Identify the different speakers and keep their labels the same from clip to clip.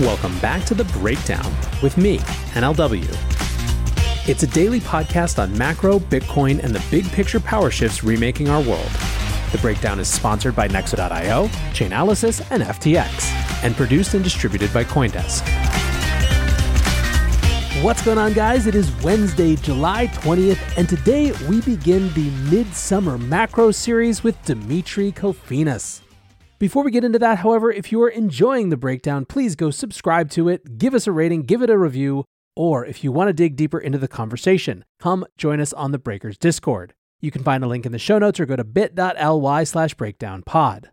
Speaker 1: Welcome back to The Breakdown with me, NLW. It's a daily podcast on macro, Bitcoin, and the big picture power shifts remaking our world. The Breakdown is sponsored by Nexo.io, Chainalysis, and FTX, and produced and distributed by Coindesk. What's going on, guys? It is Wednesday, July 20th, and today we begin the Midsummer Macro series with Demetri Kofinas. Before we get into that, however, if you are enjoying the breakdown, please go subscribe to it, give us a rating, give it a review, or if you want to dig deeper into the conversation, come join us on the Breakers Discord. You can find a link in the show notes or go to bit.ly slash breakdownpod.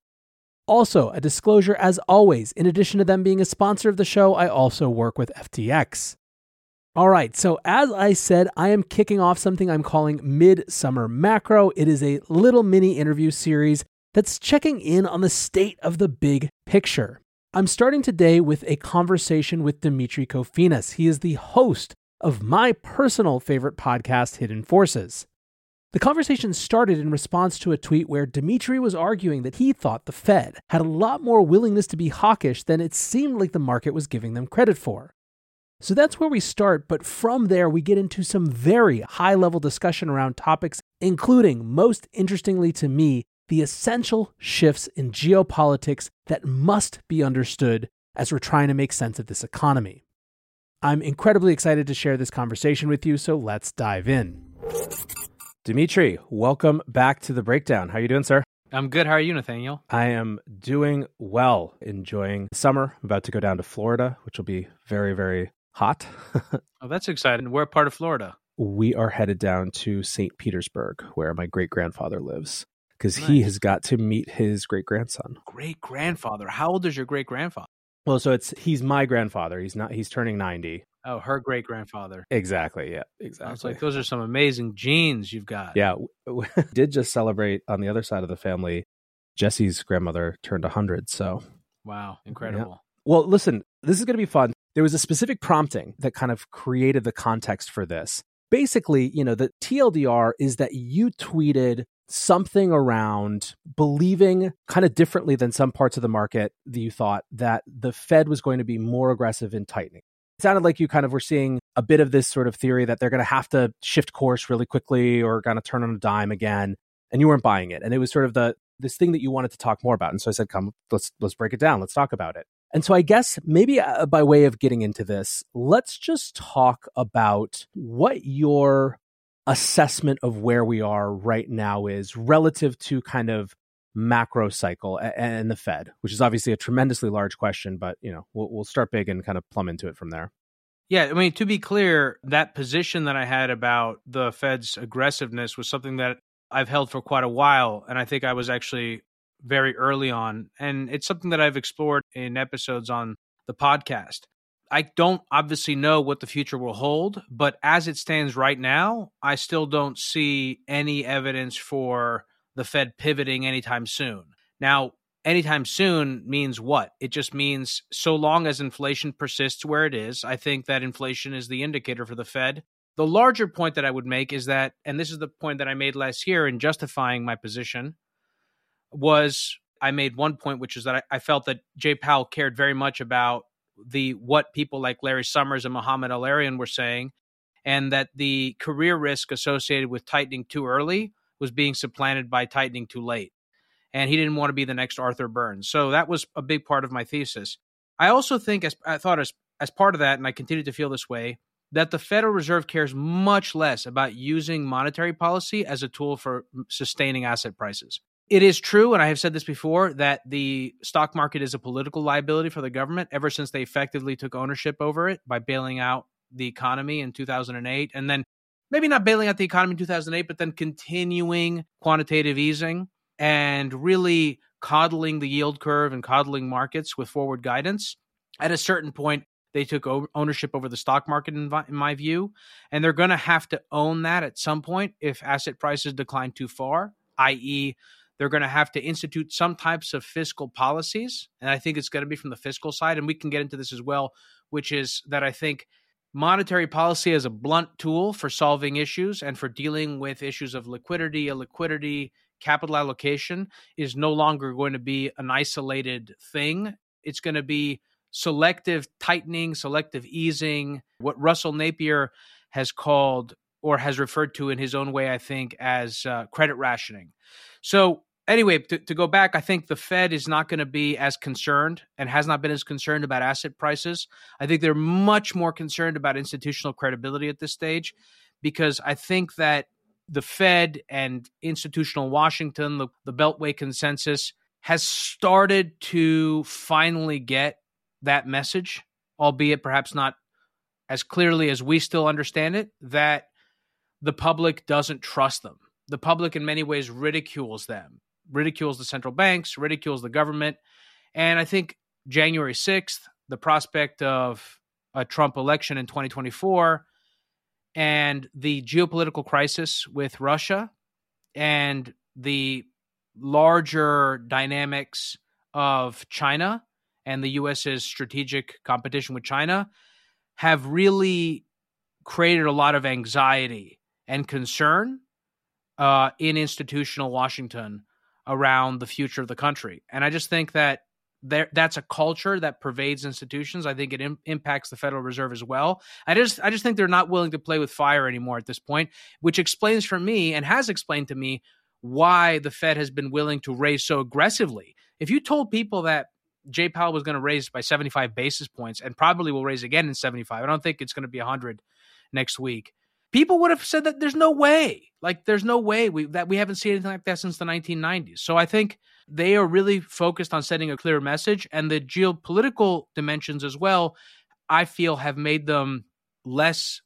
Speaker 1: Also, a disclosure as always, in addition to them being a sponsor of the show, I also work with FTX. All right, so as I said, I am kicking off something I'm calling Midsummer Macro. It is a little mini interview series that's checking in on the state of the big picture. I'm starting today with a conversation with Demetri Kofinas. He is the host of my personal favorite podcast, Hidden Forces. The conversation started in response to a tweet where Demetri was arguing that he thought the Fed had a lot more willingness to be hawkish than it seemed like the market was giving them credit for. So that's where we start, but from there we get into some very high level discussion around topics, including, most interestingly to me, the essential shifts in geopolitics that must be understood as we're trying to make sense of this economy. I'm incredibly excited to share this conversation with you, so let's dive in. Demetri, welcome back to the breakdown. How are you doing, sir?
Speaker 2: I'm good. How are you, Nathaniel?
Speaker 1: I am doing well, enjoying summer. I'm about to go down to Florida, which will be very, very hot.
Speaker 2: oh, that's exciting. Where part of Florida?
Speaker 1: We are headed down to St. Petersburg, where my great grandfather lives because nice. he has got to meet his great grandson.
Speaker 2: Great grandfather. How old is your great grandfather?
Speaker 1: Well, so it's he's my grandfather. He's not. He's turning ninety.
Speaker 2: Oh, her great grandfather.
Speaker 1: Exactly. Yeah. Exactly.
Speaker 2: It's like those are some amazing genes you've got.
Speaker 1: Yeah, we did just celebrate on the other side of the family. Jesse's grandmother turned hundred. So.
Speaker 2: Wow! Incredible.
Speaker 1: Yeah. Well, listen. This is going to be fun. There was a specific prompting that kind of created the context for this. Basically, you know, the TLDR is that you tweeted something around believing kind of differently than some parts of the market that you thought that the Fed was going to be more aggressive in tightening. It sounded like you kind of were seeing a bit of this sort of theory that they're going to have to shift course really quickly or going to turn on a dime again, and you weren't buying it. And it was sort of the this thing that you wanted to talk more about. And so I said, "Come, let's let's break it down. Let's talk about it." And so I guess maybe uh, by way of getting into this, let's just talk about what your assessment of where we are right now is relative to kind of macro cycle and the Fed, which is obviously a tremendously large question, but you know we'll, we'll start big and kind of plumb into it from there.
Speaker 2: Yeah, I mean to be clear, that position that I had about the Fed's aggressiveness was something that I've held for quite a while, and I think I was actually very early on, and it's something that I've explored in episodes on the podcast. I don't obviously know what the future will hold, but as it stands right now, I still don't see any evidence for the Fed pivoting anytime soon. Now, anytime soon means what? It just means so long as inflation persists where it is, I think that inflation is the indicator for the Fed. The larger point that I would make is that, and this is the point that I made last year in justifying my position, was I made one point, which is that I, I felt that Jay Powell cared very much about the what people like Larry Summers and Mohamed El-Erian were saying, and that the career risk associated with tightening too early was being supplanted by tightening too late. And he didn't want to be the next Arthur Burns. So that was a big part of my thesis. I also think, as I thought, as as part of that, and I continue to feel this way, that the Federal Reserve cares much less about using monetary policy as a tool for sustaining asset prices. It is true, and I have said this before, that the stock market is a political liability for the government ever since they effectively took ownership over it by bailing out the economy in 2008. And then maybe not bailing out the economy in 2008, but then continuing quantitative easing and really coddling the yield curve and coddling markets with forward guidance. At a certain point, they took ownership over the stock market, in, my view, and they're going to have to own that at some point if asset prices decline too far, i.e., they're going to have to institute some types of fiscal policies. And I think it's going to be from the fiscal side. And we can get into this as well, which is that I think monetary policy as a blunt tool for solving issues and for dealing with issues of liquidity, illiquidity, capital allocation is no longer going to be an isolated thing. It's going to be selective tightening, selective easing, what Russell Napier has called or has referred to in his own way, I think, as uh, credit rationing. So, anyway, to, to go back, I think the Fed is not going to be as concerned and has not been as concerned about asset prices. I think they're much more concerned about institutional credibility at this stage because I think that the Fed and institutional Washington, the, the Beltway consensus, has started to finally get that message, albeit perhaps not as clearly as we still understand it, that the public doesn't trust them. The public, in many ways, ridicules them, ridicules the central banks, ridicules the government. And I think January 6th, the prospect of a Trump election in 2024 and the geopolitical crisis with Russia and the larger dynamics of China and the US's strategic competition with China have really created a lot of anxiety and concern uh, in institutional Washington around the future of the country. And I just think that there, that's a culture that pervades institutions. I think it Im- impacts the Federal Reserve as well. I just I just think they're not willing to play with fire anymore at this point, which explains for me and has explained to me why the Fed has been willing to raise so aggressively. If you told people that Jay Powell was going to raise by 75 basis points and probably will raise again in 75. I don't think it's going to be 100 next week. People would have said that there's no way. Like there's no way we that we haven't seen anything like that since the 1990s. So I think they are really focused on sending a clear message and the geopolitical dimensions as well I feel have made them less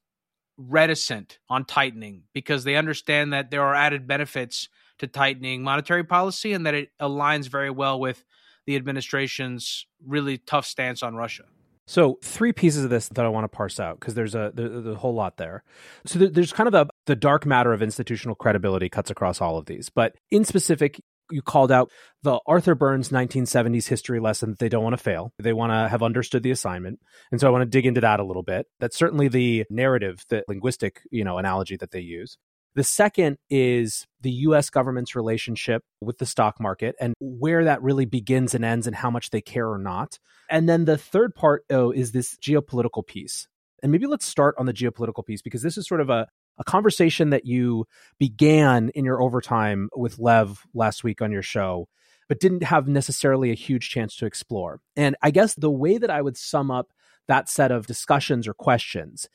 Speaker 2: reticent on tightening because they understand that there are added benefits to tightening monetary policy and that it aligns very well with the administration's really tough stance on Russia.
Speaker 1: So, three pieces of this that I want to parse out because there's a there's a whole lot there. So, there's kind of the the dark matter of institutional credibility cuts across all of these, but in specific, you called out the Arthur Burns 1970s history lesson that they don't want to fail. They want to have understood the assignment. And so I want to dig into that a little bit. That's certainly the narrative, the linguistic, you know, analogy that they use. The second is the US government's relationship with the stock market and where that really begins and ends and how much they care or not. And then the third part oh, is this geopolitical piece. And maybe let's start on the geopolitical piece because this is sort of a, a conversation that you began in your overtime with Lev last week on your show, but didn't have necessarily a huge chance to explore. And I guess the way that I would sum up that set of discussions or questions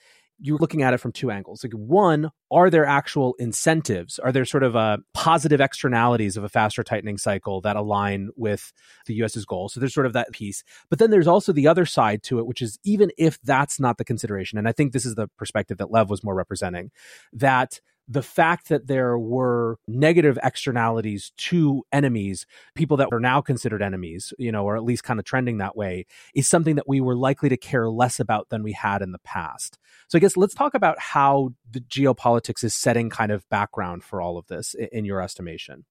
Speaker 1: you're looking at it from two angles. Like one, are there actual incentives? Are there sort of a uh, positive externalities of a faster tightening cycle that align with the US's goals? So there's sort of that piece. But then there's also the other side to it, which is even if that's not the consideration, and I think this is the perspective that Lev was more representing, that the fact that there were negative externalities to enemies, people that are now considered enemies, you know, or at least kind of trending that way, is something that we were likely to care less about than we had in the past. So I guess let's talk about how the geopolitics is setting kind of background for all of this in your estimation.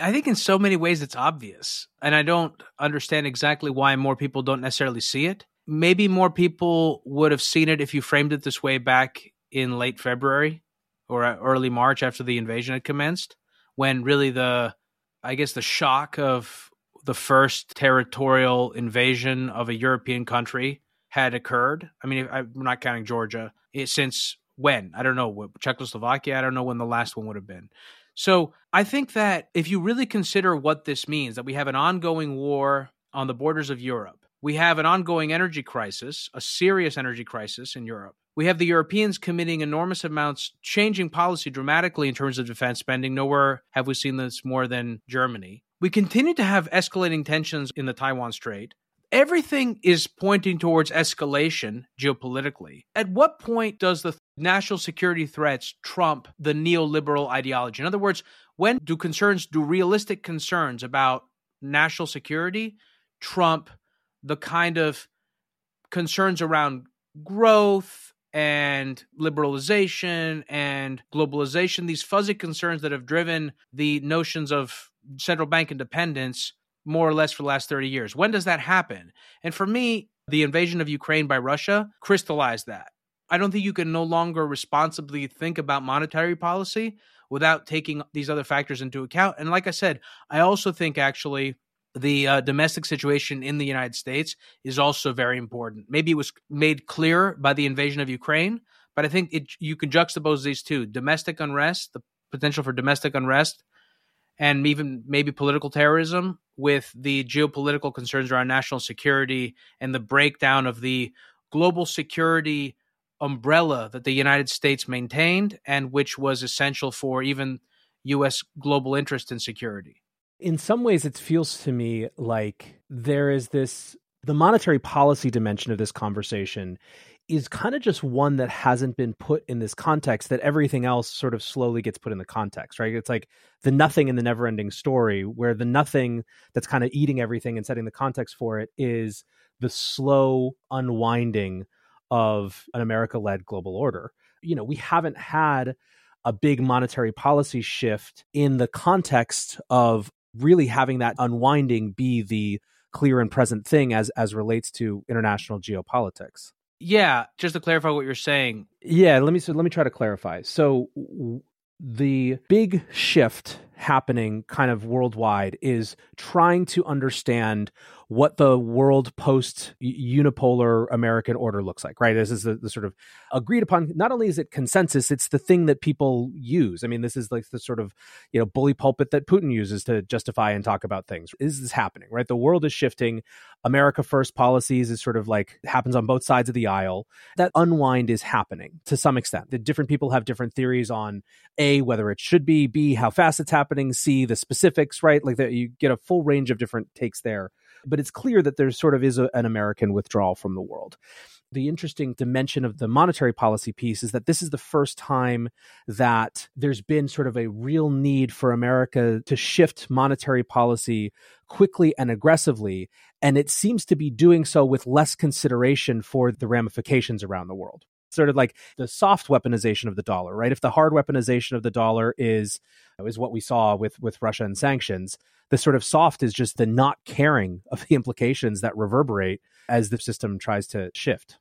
Speaker 2: I think in so many ways it's obvious. And I don't understand exactly why more people don't necessarily see it. Maybe more people would have seen it if you framed it this way back in late February or uh, early March after the invasion had commenced, when really the, I guess, the shock of the first territorial invasion of a European country had occurred. I mean, I'm not counting Georgia. It, since when? I don't know. Czechoslovakia, I don't know when the last one would have been. So I think that if you really consider what this means, that we have an ongoing war on the borders of Europe, we have an ongoing energy crisis, a serious energy crisis in Europe. We have the Europeans committing enormous amounts, changing policy dramatically in terms of defense spending. Nowhere have we seen this more than Germany. We continue to have escalating tensions in the Taiwan Strait. Everything is pointing towards escalation geopolitically. At what point does the national security threats trump the neoliberal ideology? In other words, when do concerns, do realistic concerns about national security trump the kind of concerns around growth and liberalization and globalization, these fuzzy concerns that have driven the notions of central bank independence more or less for the last 30 years. When does that happen? And for me, the invasion of Ukraine by Russia crystallized that. I don't think you can no longer responsibly think about monetary policy without taking these other factors into account. And like I said, I also think actually the uh, domestic situation in the United States is also very important. Maybe it was made clear by the invasion of Ukraine, but I think it, you can juxtapose these two domestic unrest, the potential for domestic unrest, and even maybe political terrorism with the geopolitical concerns around national security and the breakdown of the global security umbrella that the United States maintained and which was essential for even U.S. global interest in security.
Speaker 1: In some ways, it feels to me like there is this the monetary policy dimension of this conversation is kind of just one that hasn't been put in this context that everything else sort of slowly gets put in the context, right? It's like the nothing in the never ending story, where the nothing that's kind of eating everything and setting the context for it is the slow unwinding of an America led global order. You know, we haven't had a big monetary policy shift in the context of really having that unwinding be the clear and present thing as as relates to international geopolitics.
Speaker 2: Yeah, just to clarify what you're saying.
Speaker 1: Yeah, let me so let me try to clarify. So w- the big shift happening kind of worldwide is trying to understand what the world post unipolar American order looks like, right? This is the, the, sort of agreed upon. Not only is it consensus, it's the thing that people use. I mean, this is like the sort of you know bully pulpit that Putin uses to justify and talk about things. This is this happening, right? The world is shifting. America first policies is sort of like happens on both sides of the aisle. That unwind is happening to some extent. The different people have different theories on a whether it should be, b how fast it's happening, c the specifics, right? Like that you get a full range of different takes there but it's clear that there sort of is a, an American withdrawal from the world. The interesting dimension of the monetary policy piece is that this is the first time that there's been sort of a real need for America to shift monetary policy quickly and aggressively. And it seems to be doing so with less consideration for the ramifications around the world sort of like the soft weaponization of the dollar, right? If the hard weaponization of the dollar is is what we saw with with Russia and sanctions, the sort of soft is just the not caring of the implications that reverberate as the system tries to shift.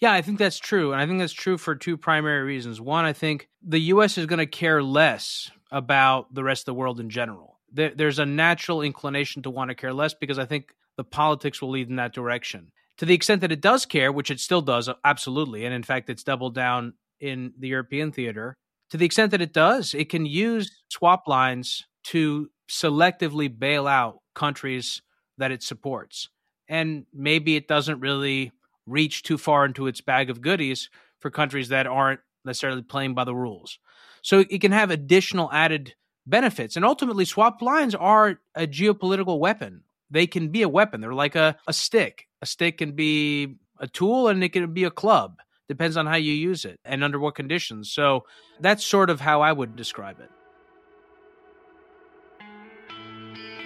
Speaker 2: Yeah, I think that's true. And I think that's true for two primary reasons. One, I think the US is going to care less about the rest of the world in general. There, there's a natural inclination to want to care less because I think the politics will lead in that direction. To the extent that it does care, which it still does, uh, absolutely. And in fact, it's doubled down in the European theater. To the extent that it does, it can use swap lines to selectively bail out countries that it supports. And maybe it doesn't really reach too far into its bag of goodies for countries that aren't necessarily playing by the rules. So it can have additional added benefits. And ultimately, swap lines are a geopolitical weapon. They can be a weapon. They're like a, a stick. A stick can be a tool and it can be a club. Depends on how you use it and under what conditions. So that's sort of how I would describe it.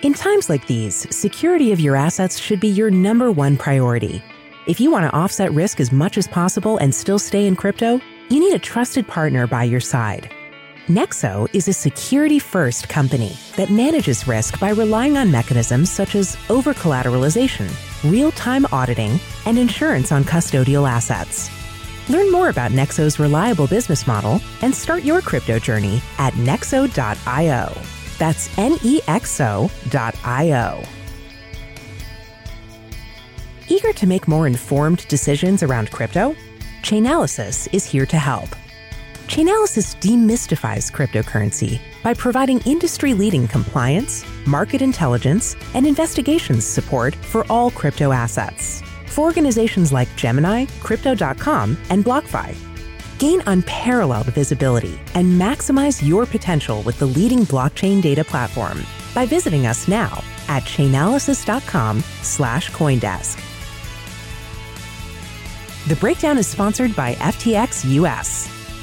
Speaker 3: In times like these, security of your assets should be your number one priority. If you want to offset risk as much as possible and still stay in crypto, you need a trusted partner by your side. Nexo is a security first company that manages risk by relying on mechanisms such as over collateralization, real time auditing, and insurance on custodial assets. Learn more about Nexo's reliable business model and start your crypto journey at nexo.io. That's nexo.io. Eager to make more informed decisions around crypto? Chainalysis is here to help. Chainalysis demystifies cryptocurrency by providing industry leading compliance, market intelligence, and investigations support for all crypto assets. For organizations like Gemini, Crypto.com, and BlockFi, Gain unparalleled visibility and maximize your potential with the leading blockchain data platform by visiting us now at chainalysis.com slash Coindesk. The breakdown is sponsored by FTX US.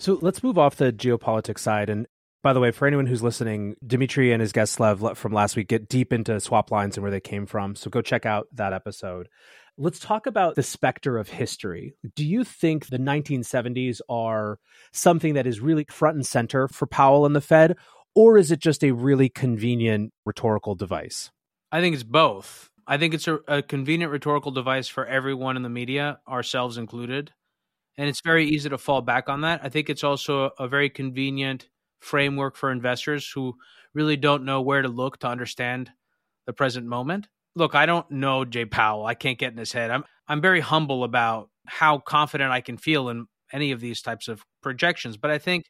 Speaker 1: So let's move off the geopolitics side and By the way, for anyone who's listening, Demetri and his guest Slev from last week get deep into swap lines and where they came from. So go check out that episode. Let's talk about the specter of history. Do you think the 1970s are something that is really front and center for Powell and the Fed, or is it just a really convenient rhetorical device?
Speaker 2: I think it's both. I think it's a, a convenient rhetorical device for everyone in the media, ourselves included. And it's very easy to fall back on that. I think it's also a very convenient framework for investors who really don't know where to look to understand the present moment. Look, I don't know Jay Powell. I can't get in his head. I'm I'm very humble about how confident I can feel in any of these types of projections, but I think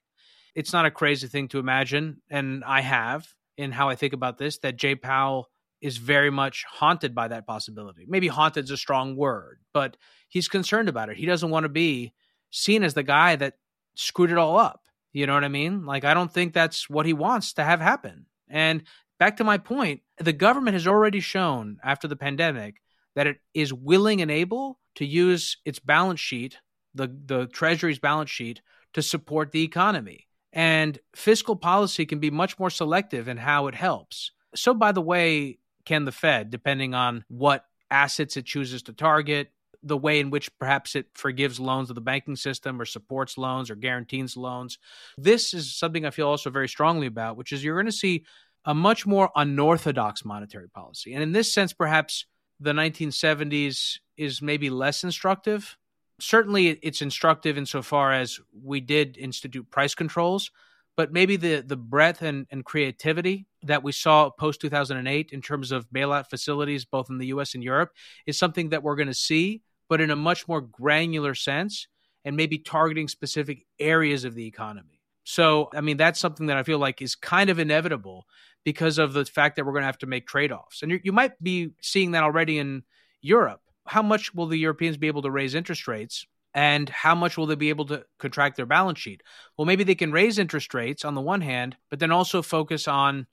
Speaker 2: it's not a crazy thing to imagine and I have in how I think about this that Jay Powell is very much haunted by that possibility. Maybe haunted is a strong word, but he's concerned about it. He doesn't want to be seen as the guy that screwed it all up. You know what I mean? Like, I don't think that's what he wants to have happen. And back to my point, the government has already shown after the pandemic that it is willing and able to use its balance sheet, the, the Treasury's balance sheet, to support the economy. And fiscal policy can be much more selective in how it helps. So, by the way, can the Fed, depending on what assets it chooses to target, the way in which perhaps it forgives loans to the banking system or supports loans or guarantees loans. This is something I feel also very strongly about, which is you're going to see a much more unorthodox monetary policy. And in this sense, perhaps the 1970s is maybe less instructive. Certainly, it's instructive insofar as we did institute price controls, but maybe the, the breadth and, and creativity that we saw post 2008 in terms of bailout facilities, both in the US and Europe, is something that we're going to see but in a much more granular sense and maybe targeting specific areas of the economy. So, I mean, that's something that I feel like is kind of inevitable because of the fact that we're going to have to make trade offs. And you might be seeing that already in Europe. How much will the Europeans be able to raise interest rates? And how much will they be able to contract their balance sheet? Well, maybe they can raise interest rates on the one hand, but then also focus on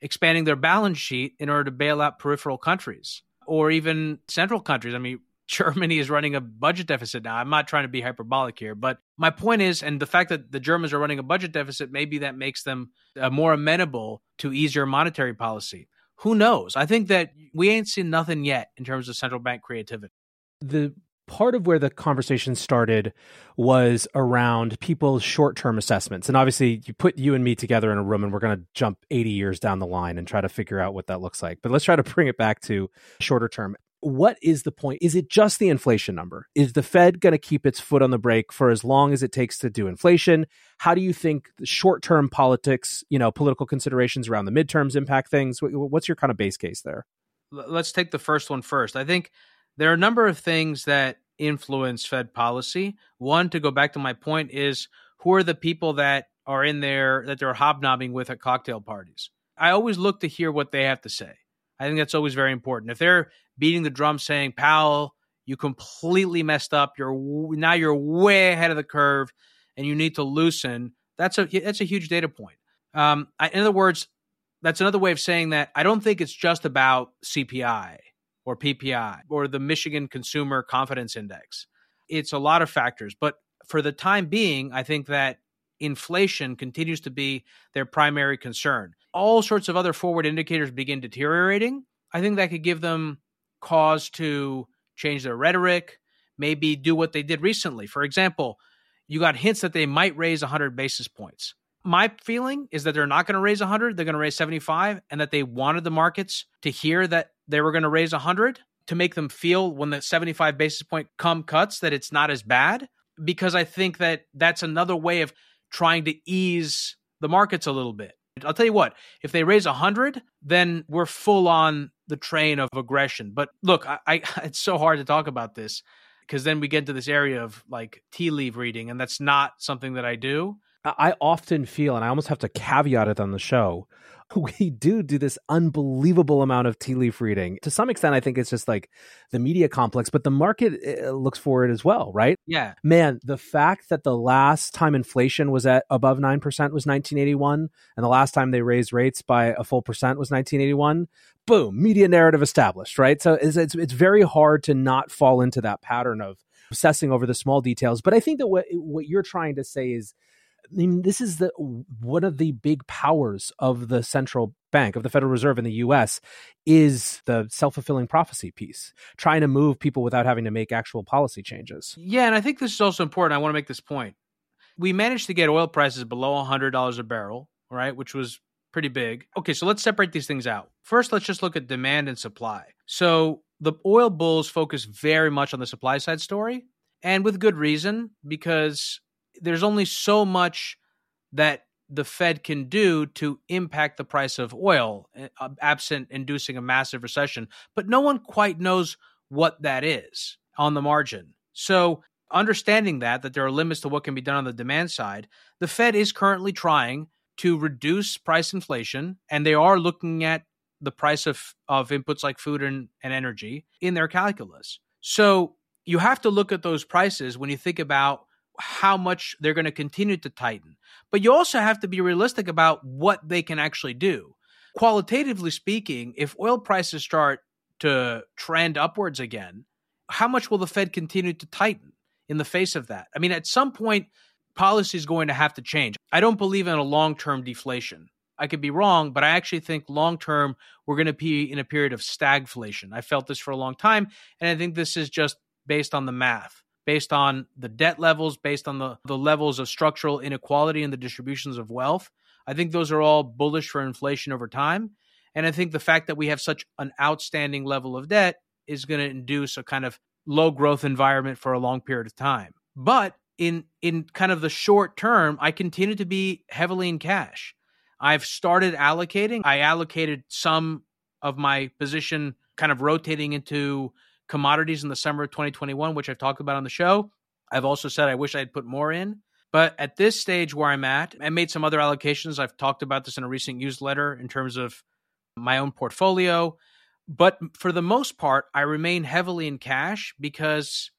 Speaker 2: expanding their balance sheet in order to bail out peripheral countries or even central countries. I mean, Germany is running a budget deficit now. I'm not trying to be hyperbolic here, but my point is, and the fact that the Germans are running a budget deficit, maybe that makes them uh, more amenable to easier monetary policy. Who knows? I think that we ain't seen nothing yet in terms of central bank creativity.
Speaker 1: The part of where the conversation started was around people's short-term assessments and obviously you put you and me together in a room and we're going to jump 80 years down the line and try to figure out what that looks like but let's try to bring it back to shorter term what is the point? Is it just the inflation number? Is the Fed going to keep its foot on the brake for as long as it takes to do inflation? How do you think the short term politics, you know, political considerations around the midterms impact things? What's your kind of base case there?
Speaker 2: Let's take the first one first. I think there are a number of things that influence Fed policy. One, to go back to my point, is who are the people that are in there that they're hobnobbing with at cocktail parties? I always look to hear what they have to say. I think that's always very important. If they're beating the drum saying, Powell, you completely messed up. You're now you're way ahead of the curve, and you need to loosen. That's a that's a huge data point. Um, I, in other words, that's another way of saying that I don't think it's just about CPI or PPI or the Michigan Consumer Confidence Index. It's a lot of factors, but for the time being, I think that inflation continues to be their primary concern. All sorts of other forward indicators begin deteriorating. I think that could give them cause to change their rhetoric, maybe do what they did recently. For example, you got hints that they might raise 100 basis points. My feeling is that they're not going to raise 100, they're going to raise 75, and that they wanted the markets to hear that they were going to raise 100 to make them feel when the 75 basis point come cuts that it's not as bad because I think that that's another way of trying to ease the markets a little bit. I'll tell you what, if they raise 100, then we're full on the train of aggression. But look, I, I it's so hard to talk about this because then we get into this area of like tea leaf reading, and that's not something that I do.
Speaker 1: I often feel, and I almost have to caveat it on the show, we do do this unbelievable amount of tea leaf reading. To some extent, I think it's just like the media complex, but the market eh, looks for it as well, right?
Speaker 2: Yeah.
Speaker 1: Man, the fact that the last time inflation was at above 9% was 1981, and the last time they raised rates by a full percent was 1981, boom, media narrative established, right? So it's, it's, it's very hard to not fall into that pattern of obsessing over the small details. But I think that what, what you're trying to say is, I mean, this is the one of the big powers of the central bank of the Federal Reserve in the US is the self-fulfilling prophecy piece, trying to move people without having to make actual policy changes.
Speaker 2: Yeah, and I think this is also important. I want to make this point. We managed to get oil prices below $100 a barrel, right, which was pretty big. Okay, so let's separate these things out. First, let's just look at demand and supply. So, the oil bulls focus very much on the supply side story, and with good reason because there's only so much that the Fed can do to impact the price of oil, eh, absent inducing a massive recession. But no one quite knows what that is on the margin. So, understanding that, that there are limits to what can be done on the demand side, the Fed is currently trying to reduce price inflation, and they are looking at the price of, of inputs like food and, and energy in their calculus. So, you have to look at those prices when you think about how much they're going to continue to tighten. But you also have to be realistic about what they can actually do. Qualitatively speaking, if oil prices start to trend upwards again, how much will the Fed continue to tighten in the face of that? I mean, at some point, policy is going to have to change. I don't believe in a long term deflation. I could be wrong, but I actually think long term, we're going to be in a period of stagflation. I felt this for a long time, and I think this is just based on the math based on the debt levels, based on the, the levels of structural inequality and the distributions of wealth. I think those are all bullish for inflation over time. And I think the fact that we have such an outstanding level of debt is going to induce a kind of low growth environment for a long period of time. But in in kind of the short term, I continue to be heavily in cash. I've started allocating. I allocated some of my position kind of rotating into commodities in the summer of 2021, which I've talked about on the show. I've also said I wish I'd put more in. But at this stage where I'm at, I made some other allocations. I've talked about this in a recent newsletter in terms of my own portfolio. But for the most part, I remain heavily in cash because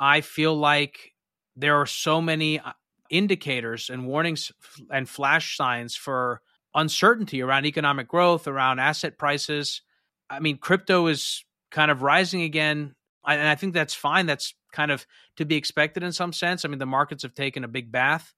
Speaker 2: I feel like there are so many uh, indicators and warnings and flash signs for uncertainty around economic growth, around asset prices. I mean, crypto is kind of rising again. And I think that's fine. That's kind of to be expected in some sense. I mean, the markets have taken a big bath.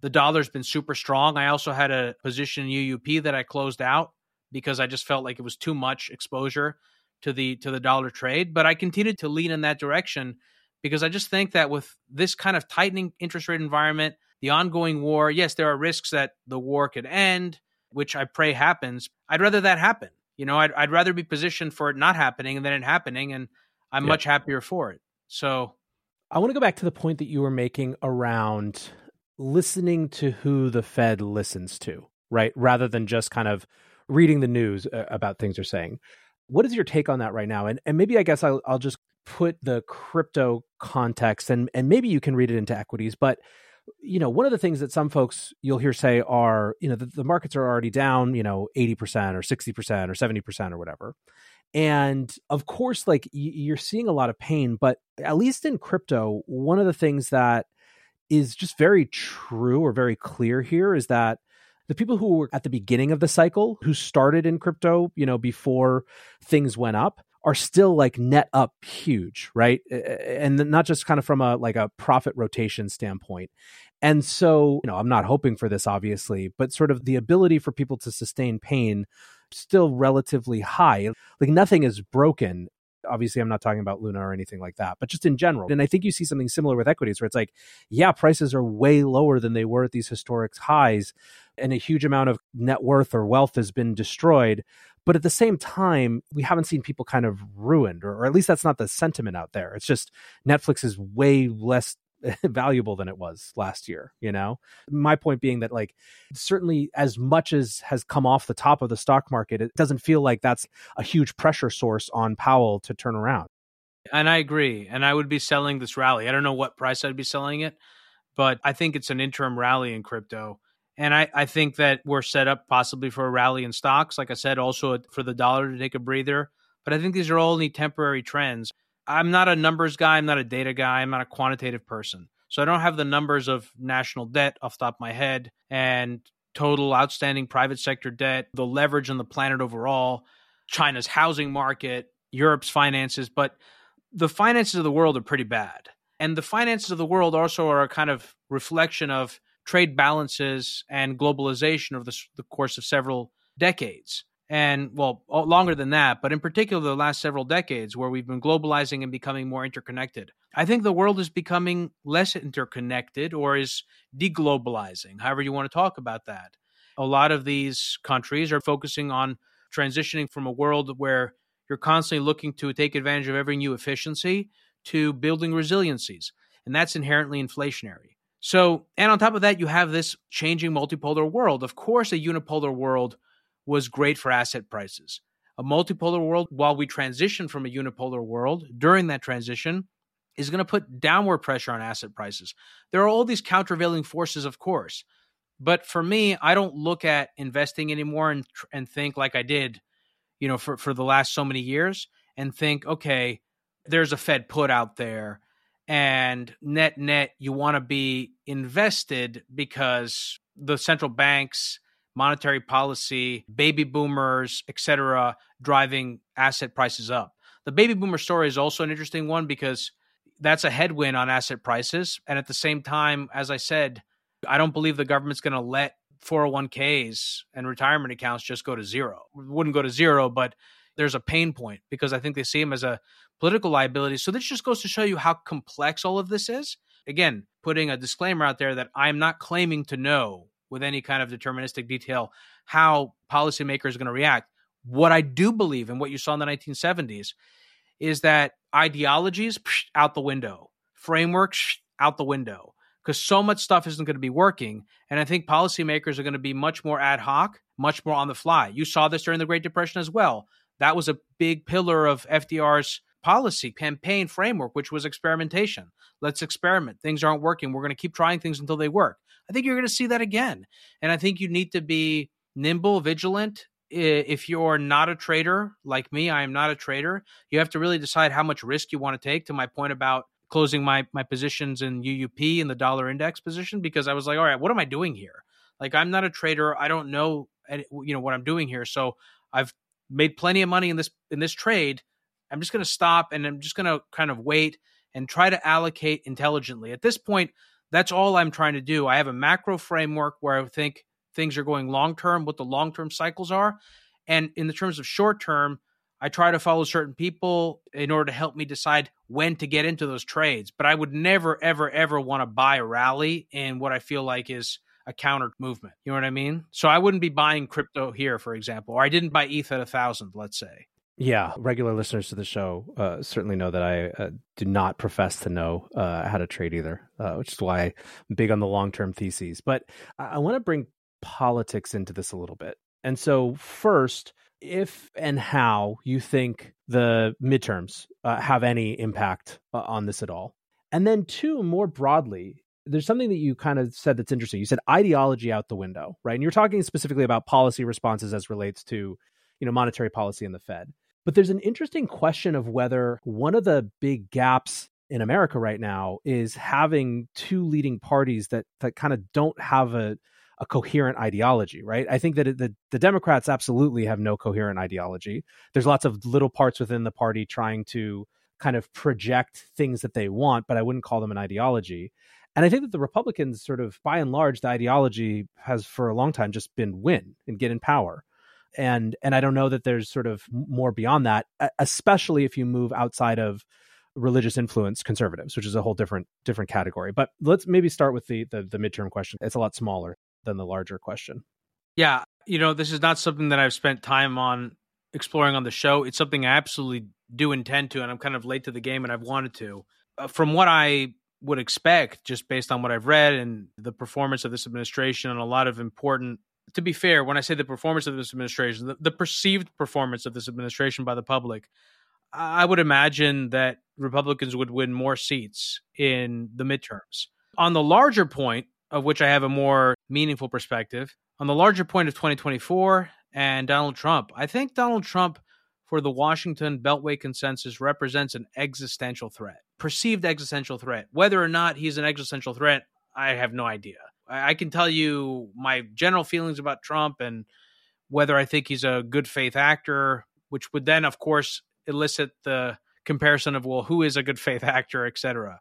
Speaker 2: The dollar's been super strong. I also had a position in UUP that I closed out because I just felt like it was too much exposure to the to the dollar trade. But I continued to lean in that direction because I just think that with this kind of tightening interest rate environment, the ongoing war, yes, there are risks that the war could end, which I pray happens. I'd rather that happen you know, I'd, I'd rather be positioned for it not happening than it happening, and I'm yeah. much happier for it. So,
Speaker 1: I want to go back to the point that you were making around listening to who the Fed listens to, right? Rather than just kind of reading the news uh, about things they're saying. What is your take on that right now? And and maybe I guess I'll, I'll just put the crypto context and and maybe you can read it into equities, but you know, one of the things that some folks you'll hear say are, you know, the, the markets are already down, you know, 80% or 60% or 70% or whatever. And of course, like you're seeing a lot of pain, but at least in crypto, one of the things that is just very true or very clear here is that the people who were at the beginning of the cycle, who started in crypto, you know, before things went up, are still like net up huge, right? And not just kind of from a like a profit rotation standpoint. And so, you know, I'm not hoping for this obviously, but sort of the ability for people to sustain pain still relatively high. Like nothing is broken. Obviously, I'm not talking about Luna or anything like that, but just in general. And I think you see something similar with equities where it's like, yeah, prices are way lower than they were at these historic highs, and a huge amount of net worth or wealth has been destroyed. But at the same time, we haven't seen people kind of ruined, or, or at least that's not the sentiment out there. It's just Netflix is way less valuable than it was last year you know? My point being that like certainly as much as has come off the top of the stock market it doesn't feel like that's a huge pressure source on powell to turn around.
Speaker 2: And i agree and i would be selling this rally. I don't know what price i'd be selling it but i think it's an interim rally in crypto and I, I think that we're set up possibly for a rally in stocks. Like I said, also for the dollar to take a breather. But I think these are only temporary trends. I'm not a numbers guy. I'm not a data guy. I'm not a quantitative person. So I don't have the numbers of national debt off top of my head and total outstanding private sector debt, the leverage on the planet overall, China's housing market, Europe's finances. But the finances of the world are pretty bad. And the finances of the world also are a kind of reflection of trade balances and globalization over the, the course of several decades. And well longer than that but in particular the last several decades where we've been globalizing and becoming more interconnected. I think the world is becoming less interconnected or is deglobalizing however you want to talk about that. A lot of these countries are focusing on transitioning from a world where you're constantly looking to take advantage of every new efficiency to building resiliencies and that's inherently inflationary so and on top of that you have this changing multipolar world of course a unipolar world was great for asset prices. A multipolar world, while we transition from a unipolar world, during that transition, is going to put downward pressure on asset prices. There are all these countervailing forces, of course. But for me, I don't look at investing anymore and, and think like I did, you know, for, for the last so many years and think, okay, there's a Fed put out there and net net you want to be invested because the central banks monetary policy, baby boomers, etc., driving asset prices up. The baby boomer story is also an interesting one because that's a headwind on asset prices. And at the same time, as I said, I don't believe the government's going to let 401ks and retirement accounts just go to zero. Wouldn't go to zero, but there's a pain point because I think they see him as a political liability. So this just goes to show you how complex all of this is. Again, putting a disclaimer out there that I'm not claiming to know with any kind of deterministic detail how policymakers are going to react. What I do believe, and what you saw in the 1970s, is that ideologies psh, out the window, frameworks out the window, because so much stuff isn't going to be working. And I think policymakers are going to be much more ad hoc, much more on the fly. You saw this during the Great Depression as well. That was a big pillar of FDR's policy campaign framework, which was experimentation. Let's experiment. Things aren't working. We're going to keep trying things until they work. I think you're going to see that again. And I think you need to be nimble, vigilant. If you're not a trader like me, I am not a trader. You have to really decide how much risk you want to take. To my point about closing my my positions in UUP and the dollar index position, because I was like, all right, what am I doing here? Like, I'm not a trader. I don't know, eh, you know, what I'm doing here. So I've made plenty of money in this in this trade. I'm just going to stop and I'm just going to kind of wait and try to allocate intelligently. At this point, that's all I'm trying to do. I have a macro framework where I think things are going long term, what the long term cycles are. And in the terms of short term, I try to follow certain people in order to help me decide when to get into those trades. But I would never, ever, ever want to buy a rally in what I feel like is a counter movement. You know what I mean? So I wouldn't be buying crypto here, for example, or I didn't buy ETH at a thousand, let's say.
Speaker 1: Yeah, regular listeners to the show uh, certainly know that I uh, do not profess to know uh, how to trade either, uh, which is why I'm big on the long term theses. But I, I want to bring politics into this a little bit. And so, first, if and how you think the midterms uh, have any impact uh, on this at all. And then, two, more broadly, there's something that you kind of said that's interesting. You said ideology out the window, right? And you're talking specifically about policy responses as relates to, you know, monetary policy in the Fed. But there's an interesting question of whether one of the big gaps in America right now is having two leading parties that that kind of don't have a a coherent ideology, right? I think that it, the the Democrats absolutely have no coherent ideology. There's lots of little parts within the party trying to kind of project things that they want, but I wouldn't call them an ideology. And I think that the Republicans, sort of by and large, the ideology has for a long time just been win and get in power and and I don't know that there's sort of more beyond that, especially if you move outside of religious influence conservatives, which is a whole different different category. But let's maybe start with the the, the midterm question. It's a lot smaller than the larger question.
Speaker 2: Yeah, you know, this is not something that I've spent time on exploring on the show. It's something I absolutely do intend to, and I'm kind of late to the game, and I've wanted to. Uh, from what I would expect, just based on what I've read and the performance of this administration and a lot of important to be fair, when I say the performance of this administration, the, the perceived performance of this administration by the public, I would imagine that Republicans would win more seats in the midterms. On the larger point, of which I have a more meaningful perspective, on the larger point of 2024 and Donald Trump, I think Donald Trump for the Washington Beltway consensus represents an existential threat, perceived existential threat. Whether or not he's an existential threat, I have no idea. I can tell you my general feelings about Trump and whether I think he's a good faith actor, which would then, of course, elicit the comparison of well, who is a good faith actor, etc.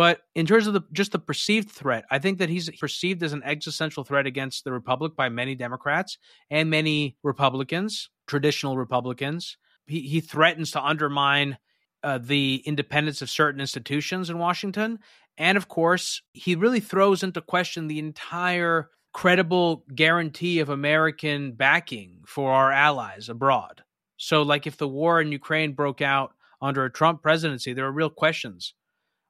Speaker 2: But in terms of the just the perceived threat, I think that he's perceived as an existential threat against the republic by many Democrats and many Republicans, traditional Republicans. He, he threatens to undermine uh, the independence of certain institutions in Washington. And of course, he really throws into question the entire credible guarantee of American backing for our allies abroad. So, like if the war in Ukraine broke out under a Trump presidency, there are real questions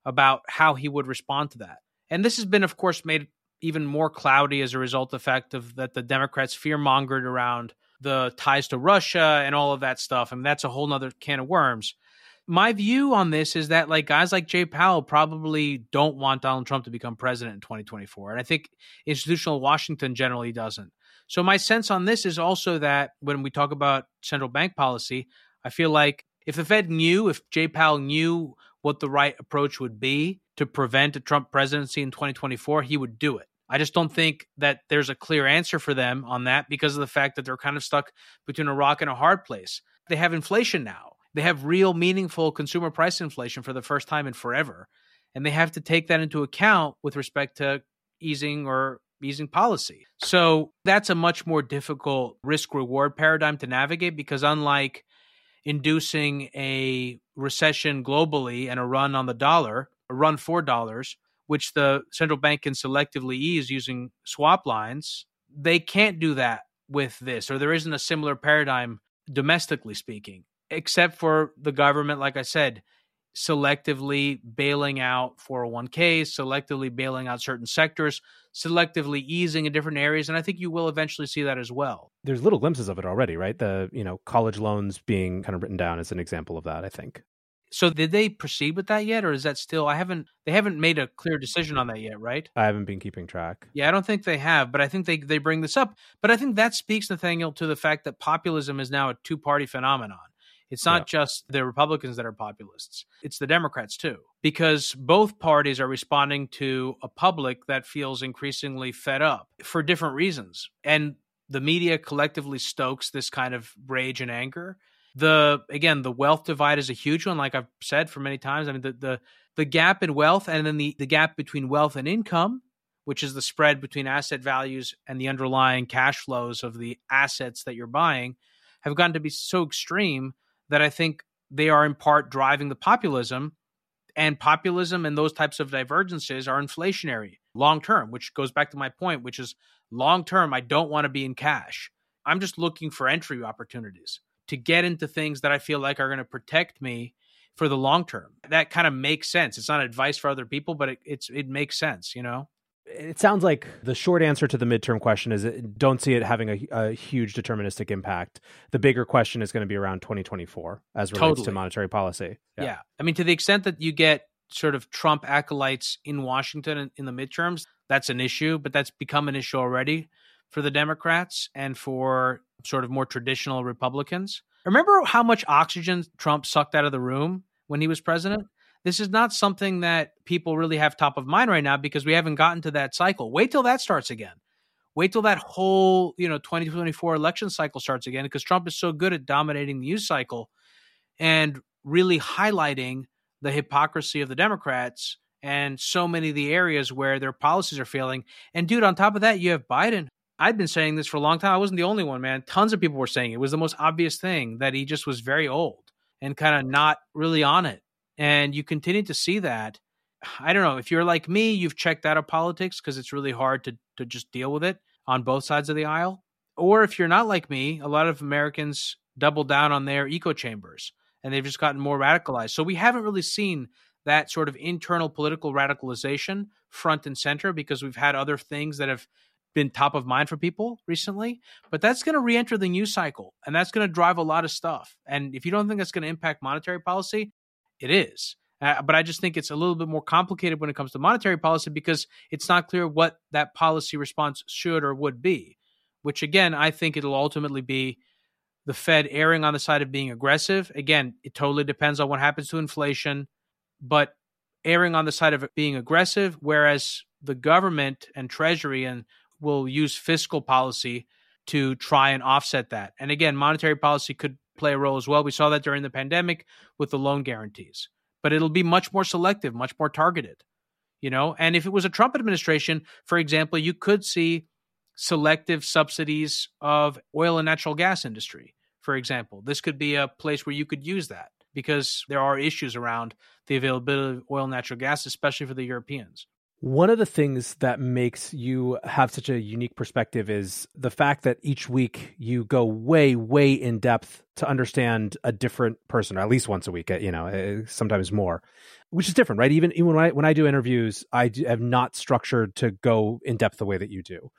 Speaker 2: about how he would respond to that. And this has been, of course, made even more cloudy as a result of the fact of that the Democrats fear mongered around the ties to Russia and all of that stuff. I mean, that's a whole nother can of worms. My view on this is that like guys like Jay Powell probably don't want Donald Trump to become president in 2024. And I think institutional Washington generally doesn't. So my sense on this is also that when we talk about central bank policy, I feel like if the Fed knew, if Jay Powell knew what the right approach would be to prevent a Trump presidency in 2024, he would do it. I just don't think that there's a clear answer for them on that because of the fact that they're kind of stuck between a rock and a hard place. They have inflation now. They have real meaningful consumer price inflation for the first time in forever. And they have to take that into account with respect to easing or easing policy. So that's a much more difficult risk reward paradigm to navigate because unlike inducing a recession globally and a run on the dollar, a run for dollars, which the central bank can selectively ease using swap lines, they can't do that with this, or there isn't a similar paradigm domestically speaking, except for the government, like I said, selectively bailing out 401ks, selectively bailing out certain sectors, selectively easing in different areas and I think you will eventually see that as well.
Speaker 1: There's little glimpses of it already, right? The, you know, college loans being kind of written down as an example of that, I think.
Speaker 2: So did they proceed with that yet or is that still I haven't they haven't made a clear decision on that yet, right?
Speaker 1: I haven't been keeping track.
Speaker 2: Yeah, I don't think they have, but I think they they bring this up. But I think that speaks Nathaniel to the fact that populism is now a two-party phenomenon. It's not yeah. just the Republicans that are populists, it's the Democrats too, because both parties are responding to a public that feels increasingly fed up for different reasons. And the media collectively stokes this kind of rage and anger. The again, the wealth divide is a huge one, like I've said for many times. I mean, the the, the gap in wealth and then the, the gap between wealth and income, which is the spread between asset values and the underlying cash flows of the assets that you're buying, have gotten to be so extreme that I think they are in part driving the populism. And populism and those types of divergences are inflationary long term, which goes back to my point, which is long term, I don't want to be in cash. I'm just looking for entry opportunities to get into things that I feel like are going to protect me for the long term. That kind of makes sense. It's not advice for other people, but it, it's it makes sense, you know
Speaker 1: it sounds like the short answer to the midterm question is don't see it having a, a huge deterministic impact. The bigger question is going to be around 2024 as relates totally. to monetary policy.
Speaker 2: Yeah. yeah. I mean, to the extent that you get sort of Trump acolytes in Washington in, in the midterms, that's an issue, but that's become an issue already for the Democrats and for sort of more traditional Republicans. Remember how much oxygen Trump sucked out of the room when he was president? This is not something that people really have top of mind right now because we haven't gotten to that cycle. Wait till that starts again. Wait till that whole, you know, 2024 election cycle starts again because Trump is so good at dominating the news cycle and really highlighting the hypocrisy of the Democrats and so many of the areas where their policies are failing. And dude, on top of that, you have Biden. I've been saying this for a long time. I wasn't the only one, man. Tons of people were saying it. it was the most obvious thing that he just was very old and kind of not really on it and you continue to see that. I don't know if you're like me, you've checked out of politics because it's really hard to to just deal with it on both sides of the aisle. Or if you're not like me, a lot of Americans double down on their echo chambers and they've just gotten more radicalized. So we haven't really seen that sort of internal political radicalization front and center because we've had other things that have been top of mind for people recently. But that's going to re enter the news cycle and that's going to drive a lot of stuff. And if you don't think that's going to impact monetary policy, it is. Uh, but I just think it's a little bit more complicated when it comes to monetary policy because it's not clear what that policy response should or would be, which again, I think it'll ultimately be the Fed erring on the side of being aggressive. Again, it totally depends on what happens to inflation, but erring on the side of being aggressive, whereas the government and Treasury and will use fiscal policy to try and offset that. And again, monetary policy could play a role as well. We saw that during the pandemic with the loan guarantees, but it'll be much more selective, much more targeted. you know? And if it was a Trump administration, for example, you could see selective subsidies of oil and natural gas industry, for example. This could be a place where you could use that because there are issues around the availability of oil and natural gas, especially for the Europeans.
Speaker 1: One of the things that makes you have such a unique perspective is the fact that each week you go way, way in depth to understand a different person, or at least once a week, you know, eh, sometimes more, which is different, right? Even, even when I, when I do interviews, I do, have not structured to go in depth the way that you do.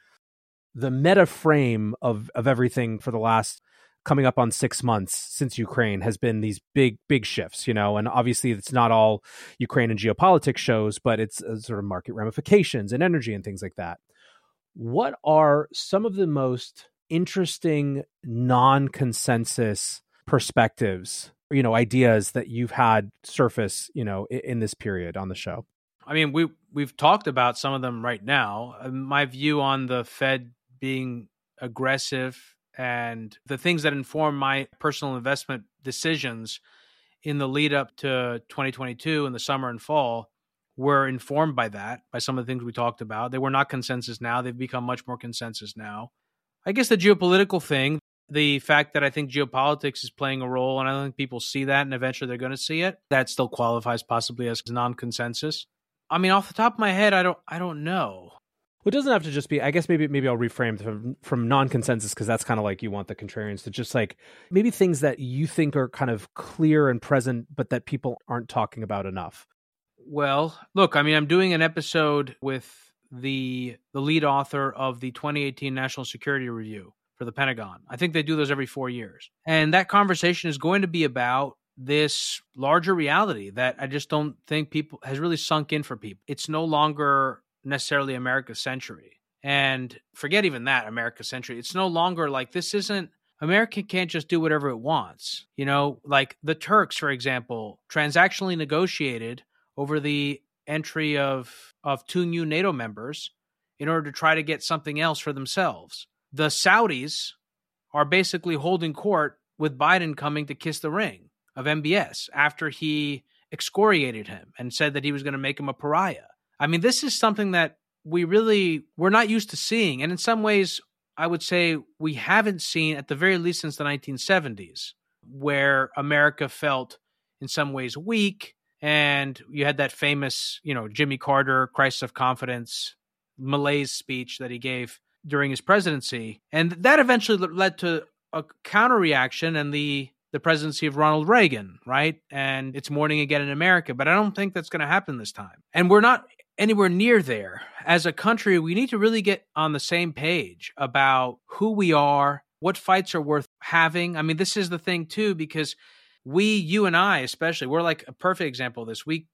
Speaker 1: The meta frame of, of everything for the last coming up on six months since Ukraine has been these big, big shifts, you know, and obviously it's not all Ukraine and geopolitics shows, but it's uh, sort of market ramifications and energy and things like that. What are some of the most interesting non consensus perspectives, you know, ideas that you've had surface, you know, in, in this period on the show?
Speaker 2: I mean, we we've talked about some of them right now. Uh, my view on the Fed being aggressive and the things that inform my personal investment decisions in the lead up to 2022 in the summer and fall were informed by that, by some of the things we talked about. They were not consensus now. They've become much more consensus now. I guess the geopolitical thing, the fact that I think geopolitics is playing a role, and I don't think people see that, and eventually they're going to see it, that still qualifies possibly as non consensus. I mean, off the top of my head, I don't, I don't know.
Speaker 1: Well, it doesn't have to just be. I guess maybe maybe I'll reframe from from non-consensus because that's kind of like you want the contrarians to just like maybe things that you think are kind of clear and present, but that people aren't talking about enough.
Speaker 2: Well, look, I mean, I'm doing an episode with the the lead author of the 2018 National Security Review for the Pentagon. I think they do those every four years, and that conversation is going to be about this larger reality that I just don't think people has really sunk in for people. It's no longer necessarily America's century. And forget even that America's century. It's no longer like this isn't America can't just do whatever it wants. You know, like the Turks, for example, transactionally negotiated over the entry of of two new NATO members in order to try to get something else for themselves. The Saudis are basically holding court with Biden coming to kiss the ring of MBS after he excoriated him and said that he was going to make him a pariah. I mean, this is something that we really we're not used to seeing, and in some ways, I would say we haven't seen at the very least since the 1970s, where America felt in some ways weak, and you had that famous, you know, Jimmy Carter crisis of confidence malaise speech that he gave during his presidency, and that eventually led to a counter reaction and the the presidency of Ronald Reagan, right? And it's morning again in America, but I don't think that's going to happen this time. And we're not anywhere near there. As a country, we need to really get on the same page about who we are, what fights are worth having. I mean, this is the thing too, because we, you and I, especially, we're like a perfect example of this. We,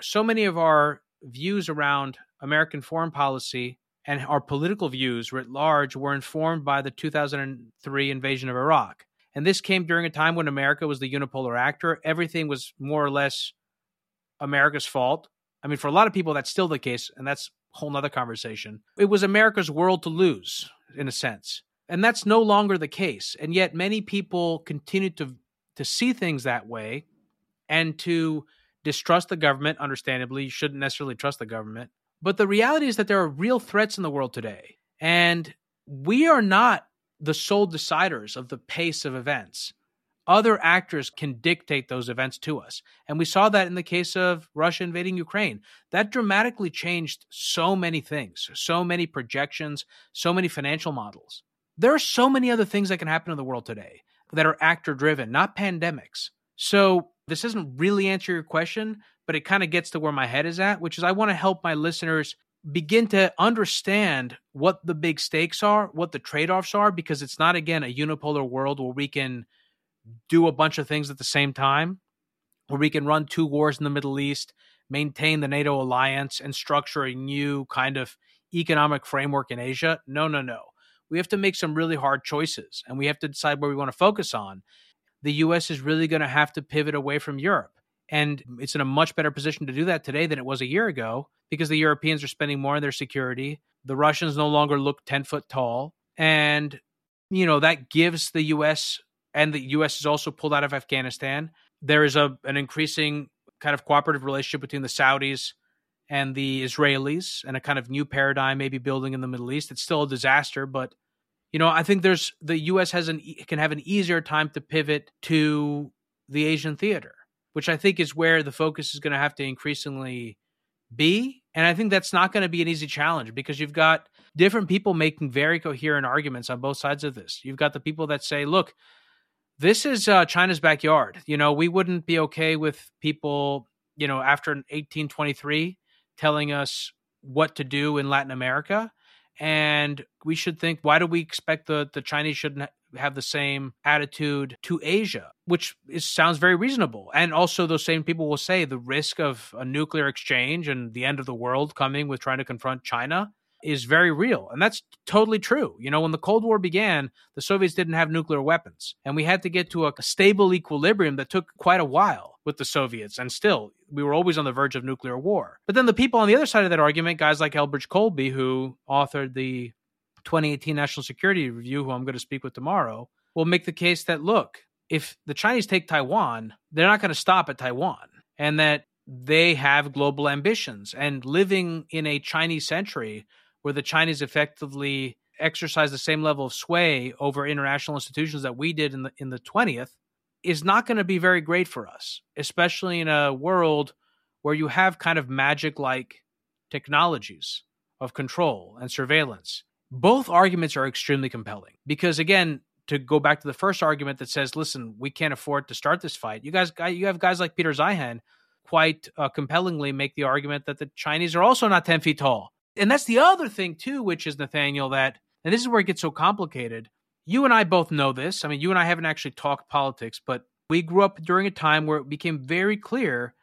Speaker 2: so many of our views around American foreign policy and our political views writ large were informed by the 2003 invasion of Iraq. And this came during a time when America was the unipolar actor. Everything was more or less America's fault. I mean, for a lot of people, that's still the case, and that's a whole nother conversation. It was America's world to lose, in a sense. And that's no longer the case. And yet many people continue to to see things that way and to distrust the government, understandably. You shouldn't necessarily trust the government. But the reality is that there are real threats in the world today. And we are not the sole deciders of the pace of events other actors can dictate those events to us. And we saw that in the case of Russia invading Ukraine. That dramatically changed so many things, so many projections, so many financial models. There are so many other things that can happen in the world today that are actor driven, not pandemics. So this doesn't really answer your question, but it kind of gets to where my head is at, which is I want to help my listeners begin to understand what the big stakes are, what the trade offs are, because it's not, again, a unipolar world where we can do a bunch of things at the same time, where we can run two wars in the Middle East, maintain the NATO alliance, and structure a new kind of economic framework in Asia. No, no, no. We have to make some really hard choices and we have to decide where we want to focus on. The US is really going to have to pivot away from Europe. And it's in a much better position to do that today than it was a year ago because the Europeans are spending more on their security. The Russians no longer look 10 foot tall. And, you know, that gives the US and the U.S. is also pulled out of Afghanistan. There is a an increasing kind of cooperative relationship between the Saudis and the Israelis and a kind of new paradigm maybe building in the Middle East. It's still a disaster, but you know, I think there's the U.S. has an can have an easier time to pivot to the Asian theater, which I think is where the focus is going to have to increasingly be. And I think that's not going to be an easy challenge because you've got different people making very coherent arguments on both sides of this. You've got the people that say, look, this is uh, China's backyard. You know, we wouldn't be okay with people, you know, after 1823 telling us what to do in Latin America. And we should think, why do we expect the, the Chinese shouldn't have the same attitude to Asia, which is, sounds very reasonable. And also, those same people will say the risk of a nuclear exchange and the end of the world coming with trying to confront China is very real. And that's totally true. You know, when the Cold War began, the Soviets didn't have nuclear weapons, and we had to get to a stable equilibrium that took quite a while with the Soviets. And still, we were always on the verge of nuclear war. But then the people on the other side of that argument, guys like Elbridge Colby, who authored the 2018 National Security Review, who I'm going to speak with tomorrow, will make the case that look, if the Chinese take Taiwan, they're not going to stop at Taiwan. And that they have global ambitions. And living in a Chinese century where the Chinese effectively exercise the same level of sway over international institutions that we did in the in the 20th is not going to be very great for us, especially in a world where you have kind of magic like technologies of control and surveillance. Both arguments are extremely compelling because again, to go back to the first argument that says, "Listen, we can't afford to start this fight." You guys, you have guys like Peter Zeihan quite uh, compellingly make the argument that the Chinese are also not ten feet tall, and that's the other thing too, which is Nathaniel that, and this is where it gets so complicated. You and I both know this. I mean, you and I haven't actually talked politics, but we grew up during a time where it became very clear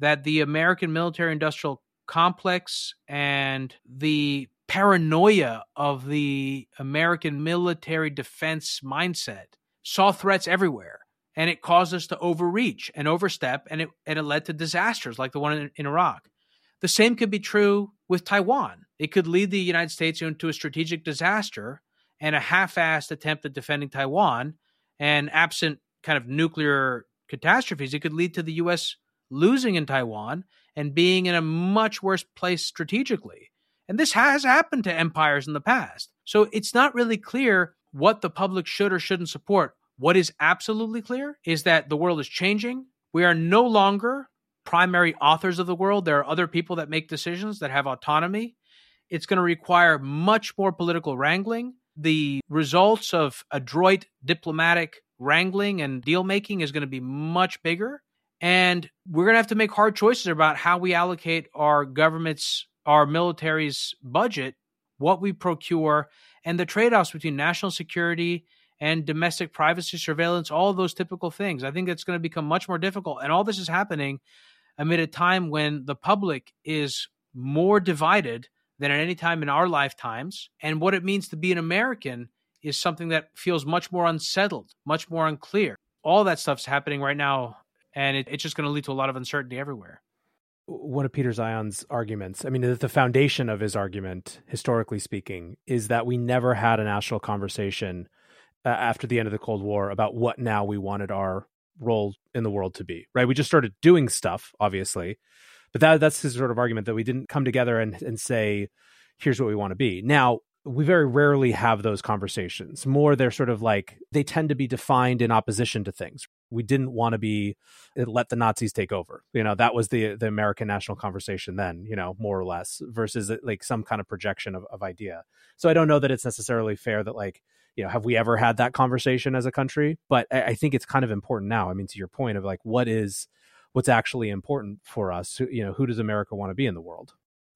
Speaker 2: that the American military industrial complex and the paranoia of the American military defense mindset saw threats everywhere. And it caused us to overreach and overstep, and it, and it led to disasters like the one in, in Iraq. The same could be true with Taiwan. It could lead the United States into a strategic disaster and a half-assed attempt at defending Taiwan. And absent kind of nuclear catastrophes, it could lead to the U.S. losing in Taiwan and being in a much worse place strategically. And this has happened to empires in the past. So it's not really clear what the public should or shouldn't support. What is absolutely clear is that the world is changing. We are no longer primary authors of the world. There are other people that make decisions that have autonomy. It's going to require much more political wrangling. The results of adroit diplomatic wrangling and deal making is going to be much bigger. And we're going to have to make hard choices about how we allocate our government's, our military's budget, what we procure, and the trade offs between national security and domestic privacy surveillance, all those typical things. I think it's going to become much more difficult. And all this is happening amid a time when the public is more divided than at any time in our lifetimes. And what it means to be an American is something that feels much more unsettled, much more unclear. All that stuff's happening right now, and it, it's just going to lead to a lot of uncertainty everywhere.
Speaker 1: One of Peter Zeihan's arguments, I mean, the foundation of his argument, historically speaking, is that we never had a national conversation uh, after the end of the Cold War about what now we wanted our role in the world to be, right? We just started doing stuff, obviously, but that that's his sort of argument that we didn't come together and and say, here's what we want to be. Now, we very rarely have those conversations. More, they're sort of like they tend to be defined in opposition to things. We didn't want to be eh, let the Nazis take over. You know, that was the the American national conversation then. You know, more or less, versus eh, like some kind of projection of, of idea. So I don't know that it's necessarily fair that like you know have we ever had that conversation as a country? But I, I think it's kind of important now. I mean, to your point of like what is what's actually important for us. You know, who does America want to be in the world?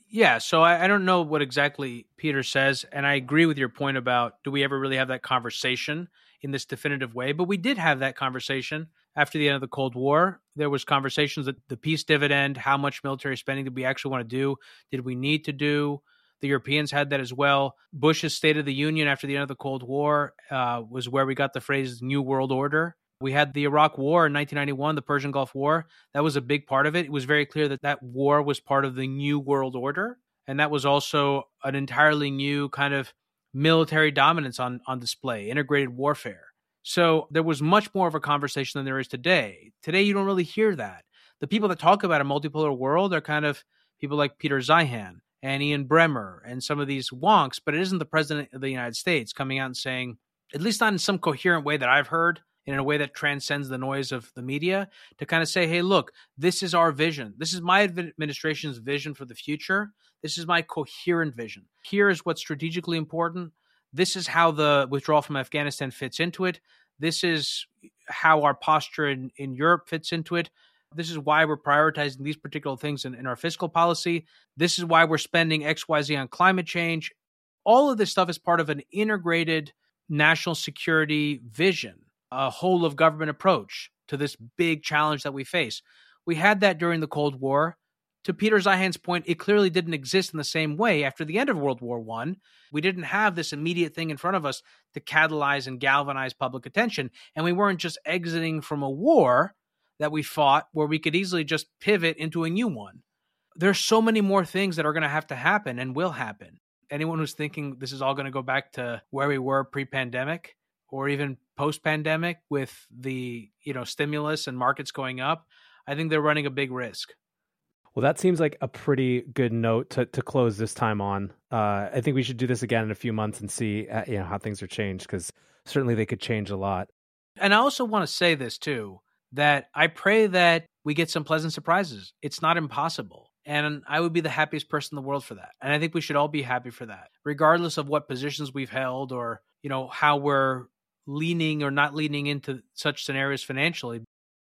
Speaker 2: Yeah, so I, I, don't know what exactly Peter says, and I agree with your point about do we ever really have that conversation in this definitive way? But we did have that conversation after the end of the Cold War. There was conversations that the peace dividend, how much military spending did we actually want to do? Did we need to do? The Europeans had that as well. Bush's State of the Union after the end of the Cold War uh, was where we got the phrase "New World Order." We had the Iraq War in 1991, the Persian Gulf War. That was a big part of it. It was very clear that that war was part of the new world order. And that was also an entirely new kind of military dominance on, on display, integrated warfare. So there was much more of a conversation than there is today. Today, you don't really hear that. The people that talk about a multipolar world are kind of people like Peter Zeihan and Ian Bremmer and some of these wonks, but it isn't the president of the United States coming out and saying, at least not in some coherent way that I've heard, and in a way that transcends the noise of the media, to kind of say, hey, look, this is our vision. This is my administration's vision for the future. This is my coherent vision. Here is what's strategically important. This is how the withdrawal from Afghanistan fits into it. This is how our posture in, in Europe fits into it. This is why we're prioritizing these particular things in, in our fiscal policy. This is why we're spending XYZ on climate change. All of this stuff is part of an integrated national security vision, a whole of government approach to this big challenge that we face. We had that during the Cold War. To Peter Zeihan's point, it clearly didn't exist in the same way after the end of World War One. We didn't have this immediate thing in front of us to catalyze and galvanize public attention, and we weren't just exiting from a war that we fought where we could easily just pivot into a new one. There's so many more things that are going to have to happen and will happen. Anyone who's thinking this is all going to go back to where we were pre-pandemic or even post-pandemic with the, you know, stimulus and markets going up, I think they're running a big risk.
Speaker 1: Well, that seems like a pretty good note to, to close this time on. Uh, I think we should do this again in a few months and see uh, you know how things are changed because certainly they could change a lot.
Speaker 2: And I also want to say this too that I pray that we get some pleasant surprises. It's not impossible. And I would be the happiest person in the world for that. And I think we should all be happy for that, regardless of what positions we've held or, you know, how we're leaning or not leaning into such scenarios financially.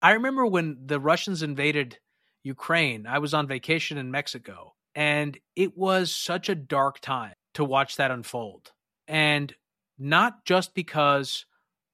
Speaker 2: I remember when the Russians invaded Ukraine, I was on vacation in Mexico, and it was such a dark time to watch that unfold. And not just because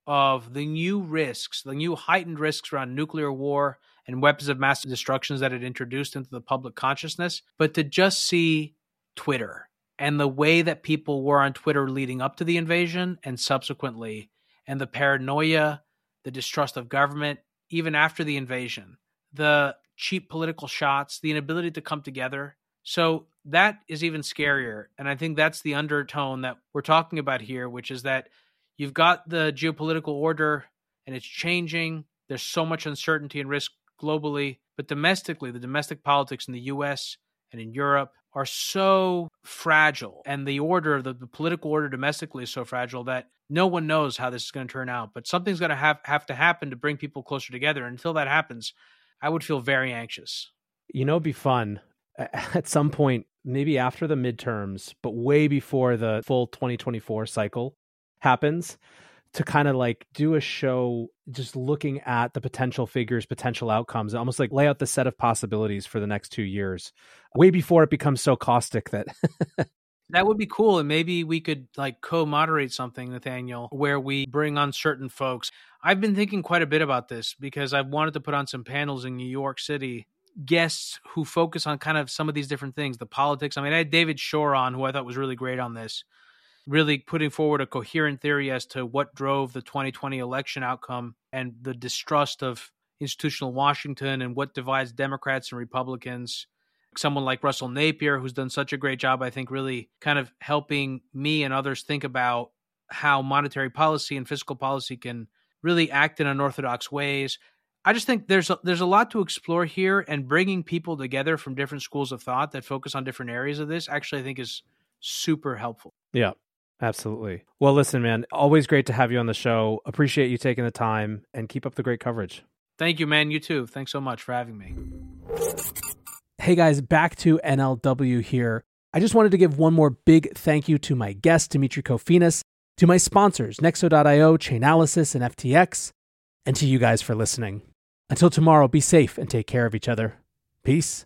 Speaker 2: of the new risks, the new heightened risks around nuclear war and weapons of mass destruction that it introduced into the public consciousness, but to just see Twitter and the way that people were on Twitter leading up to the invasion and subsequently, and the paranoia, the distrust of government, even after the invasion, the cheap political shots, the inability to come together. So that is even scarier. And I think that's the undertone that we're talking about here, which is that you've got the geopolitical order and it's changing. There's so much uncertainty and risk globally, but domestically, the domestic politics in the US and in Europe are so fragile. And the order, the, the political order domestically is so fragile that no one knows how this is going to turn out. But something's going to have, have to happen to bring people closer together. And until that happens, I would feel very anxious.
Speaker 1: You know, it'd be fun at some point, maybe after the midterms, but way before the full 2024 cycle happens to kind of like do a show just looking at the potential figures, potential outcomes, almost like lay out the set of possibilities for the next two years, way before it becomes so caustic that.
Speaker 2: that would be cool. And maybe we could like co moderate something, Nathaniel, where we bring on certain folks. I've been thinking quite a bit about this because I've wanted to put on some panels in New York City guests who focus on kind of some of these different things, the politics. I mean, I had David Shor on, who I thought was really great on this, really putting forward a coherent theory as to what drove the 2020 election outcome and the distrust of institutional Washington and what divides Democrats and Republicans. Someone like Russell Napier, who's done such a great job, I think, really kind of helping me and others think about how monetary policy and fiscal policy can really act in unorthodox ways. I just think there's a, there's a lot to explore here, and bringing people together from different schools of thought that focus on different areas of this actually I think is super helpful.
Speaker 1: Yeah, Absolutely. Well, listen, man, always great to have you on the show. Appreciate you taking the time and keep up the great coverage.
Speaker 2: Thank you, man. You too. Thanks so much for having me.
Speaker 1: Hey, guys, back to NLW here. I just wanted to give one more big thank you to my guest, Demetri Kofinas, to my sponsors, Nexo.io, Chainalysis, and FTX, and to you guys for listening. Until tomorrow, be safe and take care of each other. Peace.